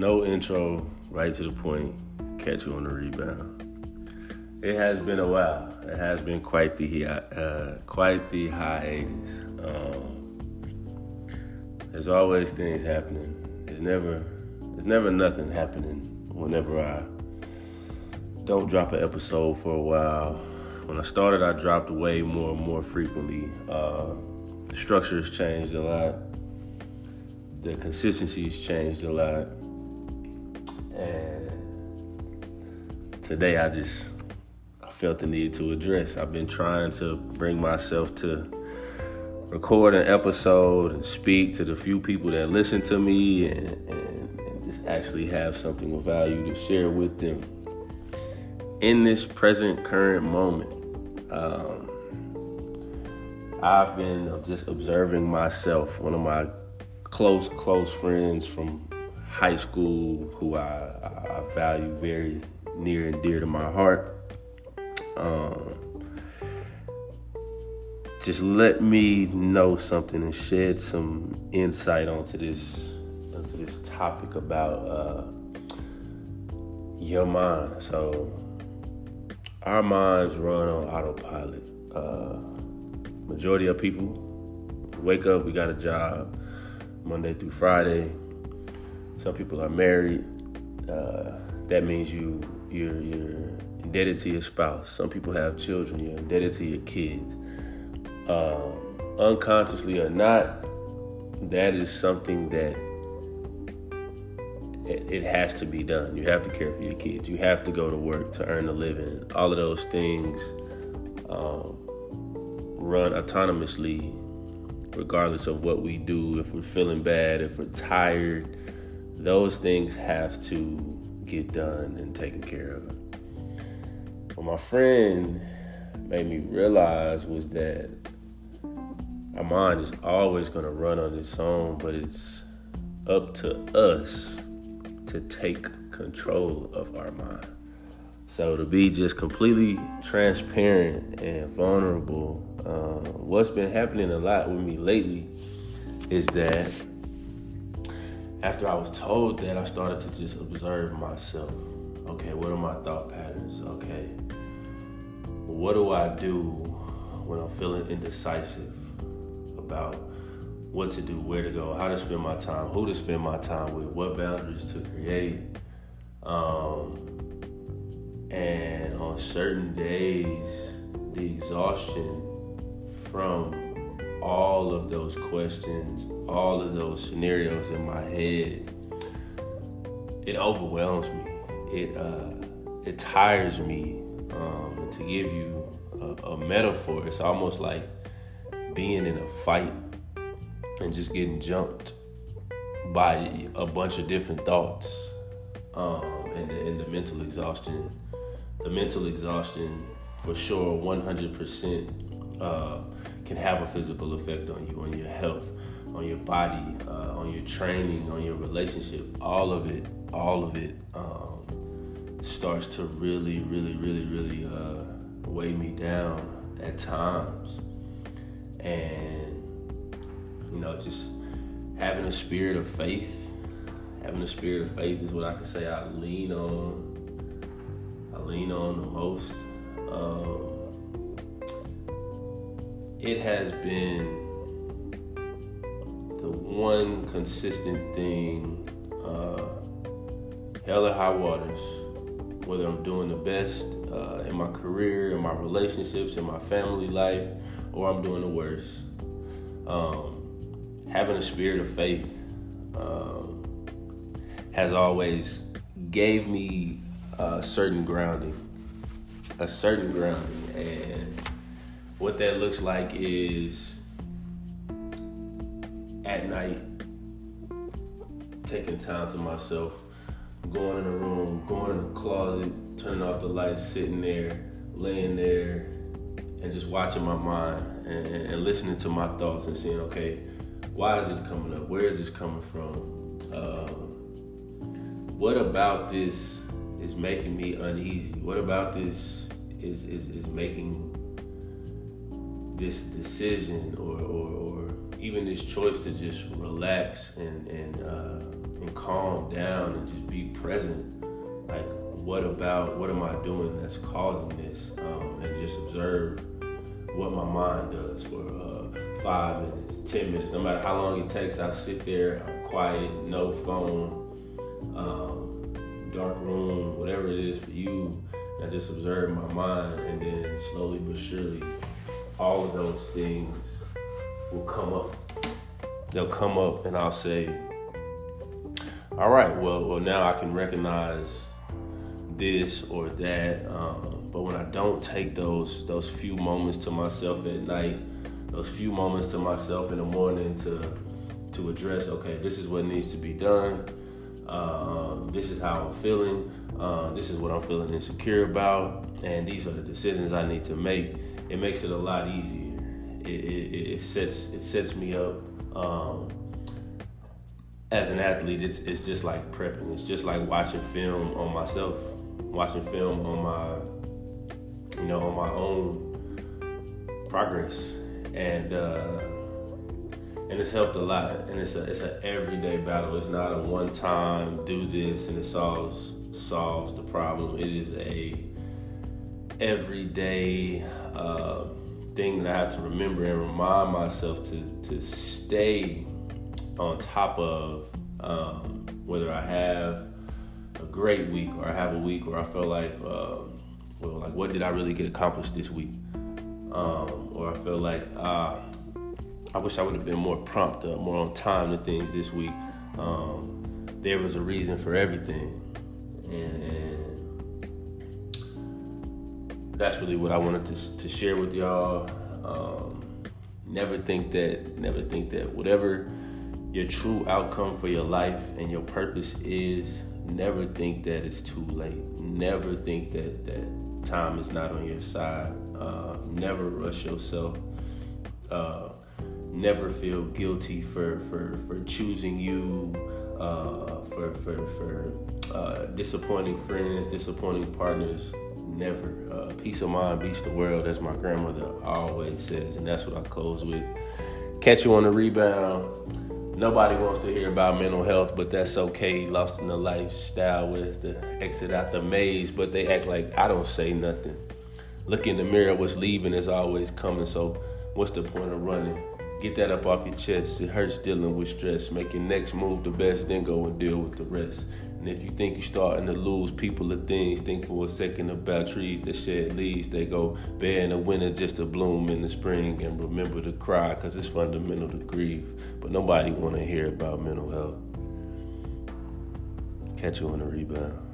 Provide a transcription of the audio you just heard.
no intro, right to the point, catch you on the rebound. It has been a while. It has been quite the uh, quite the hiatus. Um, there's always things happening. There's never there's never nothing happening whenever I don't drop an episode for a while. When I started, I dropped way more and more frequently. Uh, the structure has changed a lot. The consistency has changed a lot. Today I just I felt the need to address. I've been trying to bring myself to record an episode and speak to the few people that listen to me and, and, and just actually have something of value to share with them in this present current moment. Um, I've been just observing myself. One of my close, close friends from high school who I, I value very near and dear to my heart. Um, just let me know something and shed some insight onto this onto this topic about uh, your mind. So our minds run on autopilot. Uh, majority of people wake up, we got a job Monday through Friday. Some people are married. Uh, that means you you're you're indebted to your spouse. Some people have children. You're indebted to your kids. Um, unconsciously or not, that is something that it, it has to be done. You have to care for your kids. You have to go to work to earn a living. All of those things um, run autonomously, regardless of what we do. If we're feeling bad, if we're tired, those things have to get done and taken care of. What my friend made me realize was that our mind is always going to run on its own, but it's up to us to take control of our mind. So to be just completely transparent and vulnerable, uh, what's been happening a lot with me lately is that after I was told that, I started to just observe myself. Okay, what are my thought patterns? Okay, what do I do when I'm feeling indecisive about what to do, where to go, how to spend my time, who to spend my time with, what boundaries to create? Um, and on certain days, the exhaustion from all of those questions, all of those scenarios in my head, it overwhelms me. It uh, it tires me. Um, to give you a, a metaphor, it's almost like being in a fight and just getting jumped by a bunch of different thoughts um, and, the, and the mental exhaustion. The mental exhaustion, for sure, 100% uh, can have a physical effect on you, on your health, on your body, uh, on your training, on your relationship. All of it, all of it um, starts to really, really, really, really uh, weigh me down at times. And you know, just having a spirit of faith. Having a spirit of faith is what I can say I lean on. I lean on the most. Um, it has been the one consistent thing, uh, hell or high waters, whether I'm doing the best uh, in my career, in my relationships, in my family life, or I'm doing the worst. Um, having a spirit of faith um, has always gave me a certain grounding, a certain grounding, and what that looks like is at night taking time to myself, going in the room, going in the closet, turning off the lights, sitting there, laying there, and just watching my mind and, and listening to my thoughts and saying, okay, why is this coming up? Where is this coming from? Uh, what about this is making me uneasy? What about this is is, is making this decision or, or, or even this choice to just relax and, and uh, and calm down and just be present. Like, what about what am I doing that's causing this? Um, and just observe what my mind does for uh, five minutes, ten minutes, no matter how long it takes. I sit there, I'm quiet, no phone, um, dark room, whatever it is for you. I just observe my mind, and then slowly but surely, all of those things will come up. They'll come up, and I'll say, "All right, well, well, now I can recognize this or that." Um, but when I don't take those those few moments to myself at night, those few moments to myself in the morning to to address, okay, this is what needs to be done. Uh, this is how I'm feeling. Uh, this is what I'm feeling insecure about, and these are the decisions I need to make. It makes it a lot easier. It, it, it sets it sets me up. Um, as an athlete, it's it's just like prepping. It's just like watching film on myself, watching film on my, you know, on my own progress, and uh, and it's helped a lot. And it's a it's an everyday battle. It's not a one time do this and it solves solves the problem. It is a everyday uh, thing that I have to remember and remind myself to to stay on top of um, whether I have a great week or I have a week where I feel like uh, well like what did I really get accomplished this week um, or I feel like ah I wish I would have been more prompt, uh, more on time to things this week. Um, there was a reason for everything, and, and that's really what I wanted to, to share with y'all. Um, never think that, never think that whatever your true outcome for your life and your purpose is, never think that it's too late. Never think that that time is not on your side. Uh, never rush yourself. Uh, never feel guilty for for for choosing you uh, for for for uh, disappointing friends disappointing partners never uh, peace of mind beats the world as my grandmother always says and that's what i close with catch you on the rebound nobody wants to hear about mental health but that's okay lost in the lifestyle was the exit out the maze but they act like i don't say nothing look in the mirror what's leaving is always coming so what's the point of running Get that up off your chest. It hurts dealing with stress. Make your next move the best, then go and deal with the rest. And if you think you're starting to lose people or things, think for a second about trees that shed leaves. They go bare in the winter just to bloom in the spring. And remember to cry, because it's fundamental to grieve. But nobody want to hear about mental health. Catch you on the rebound.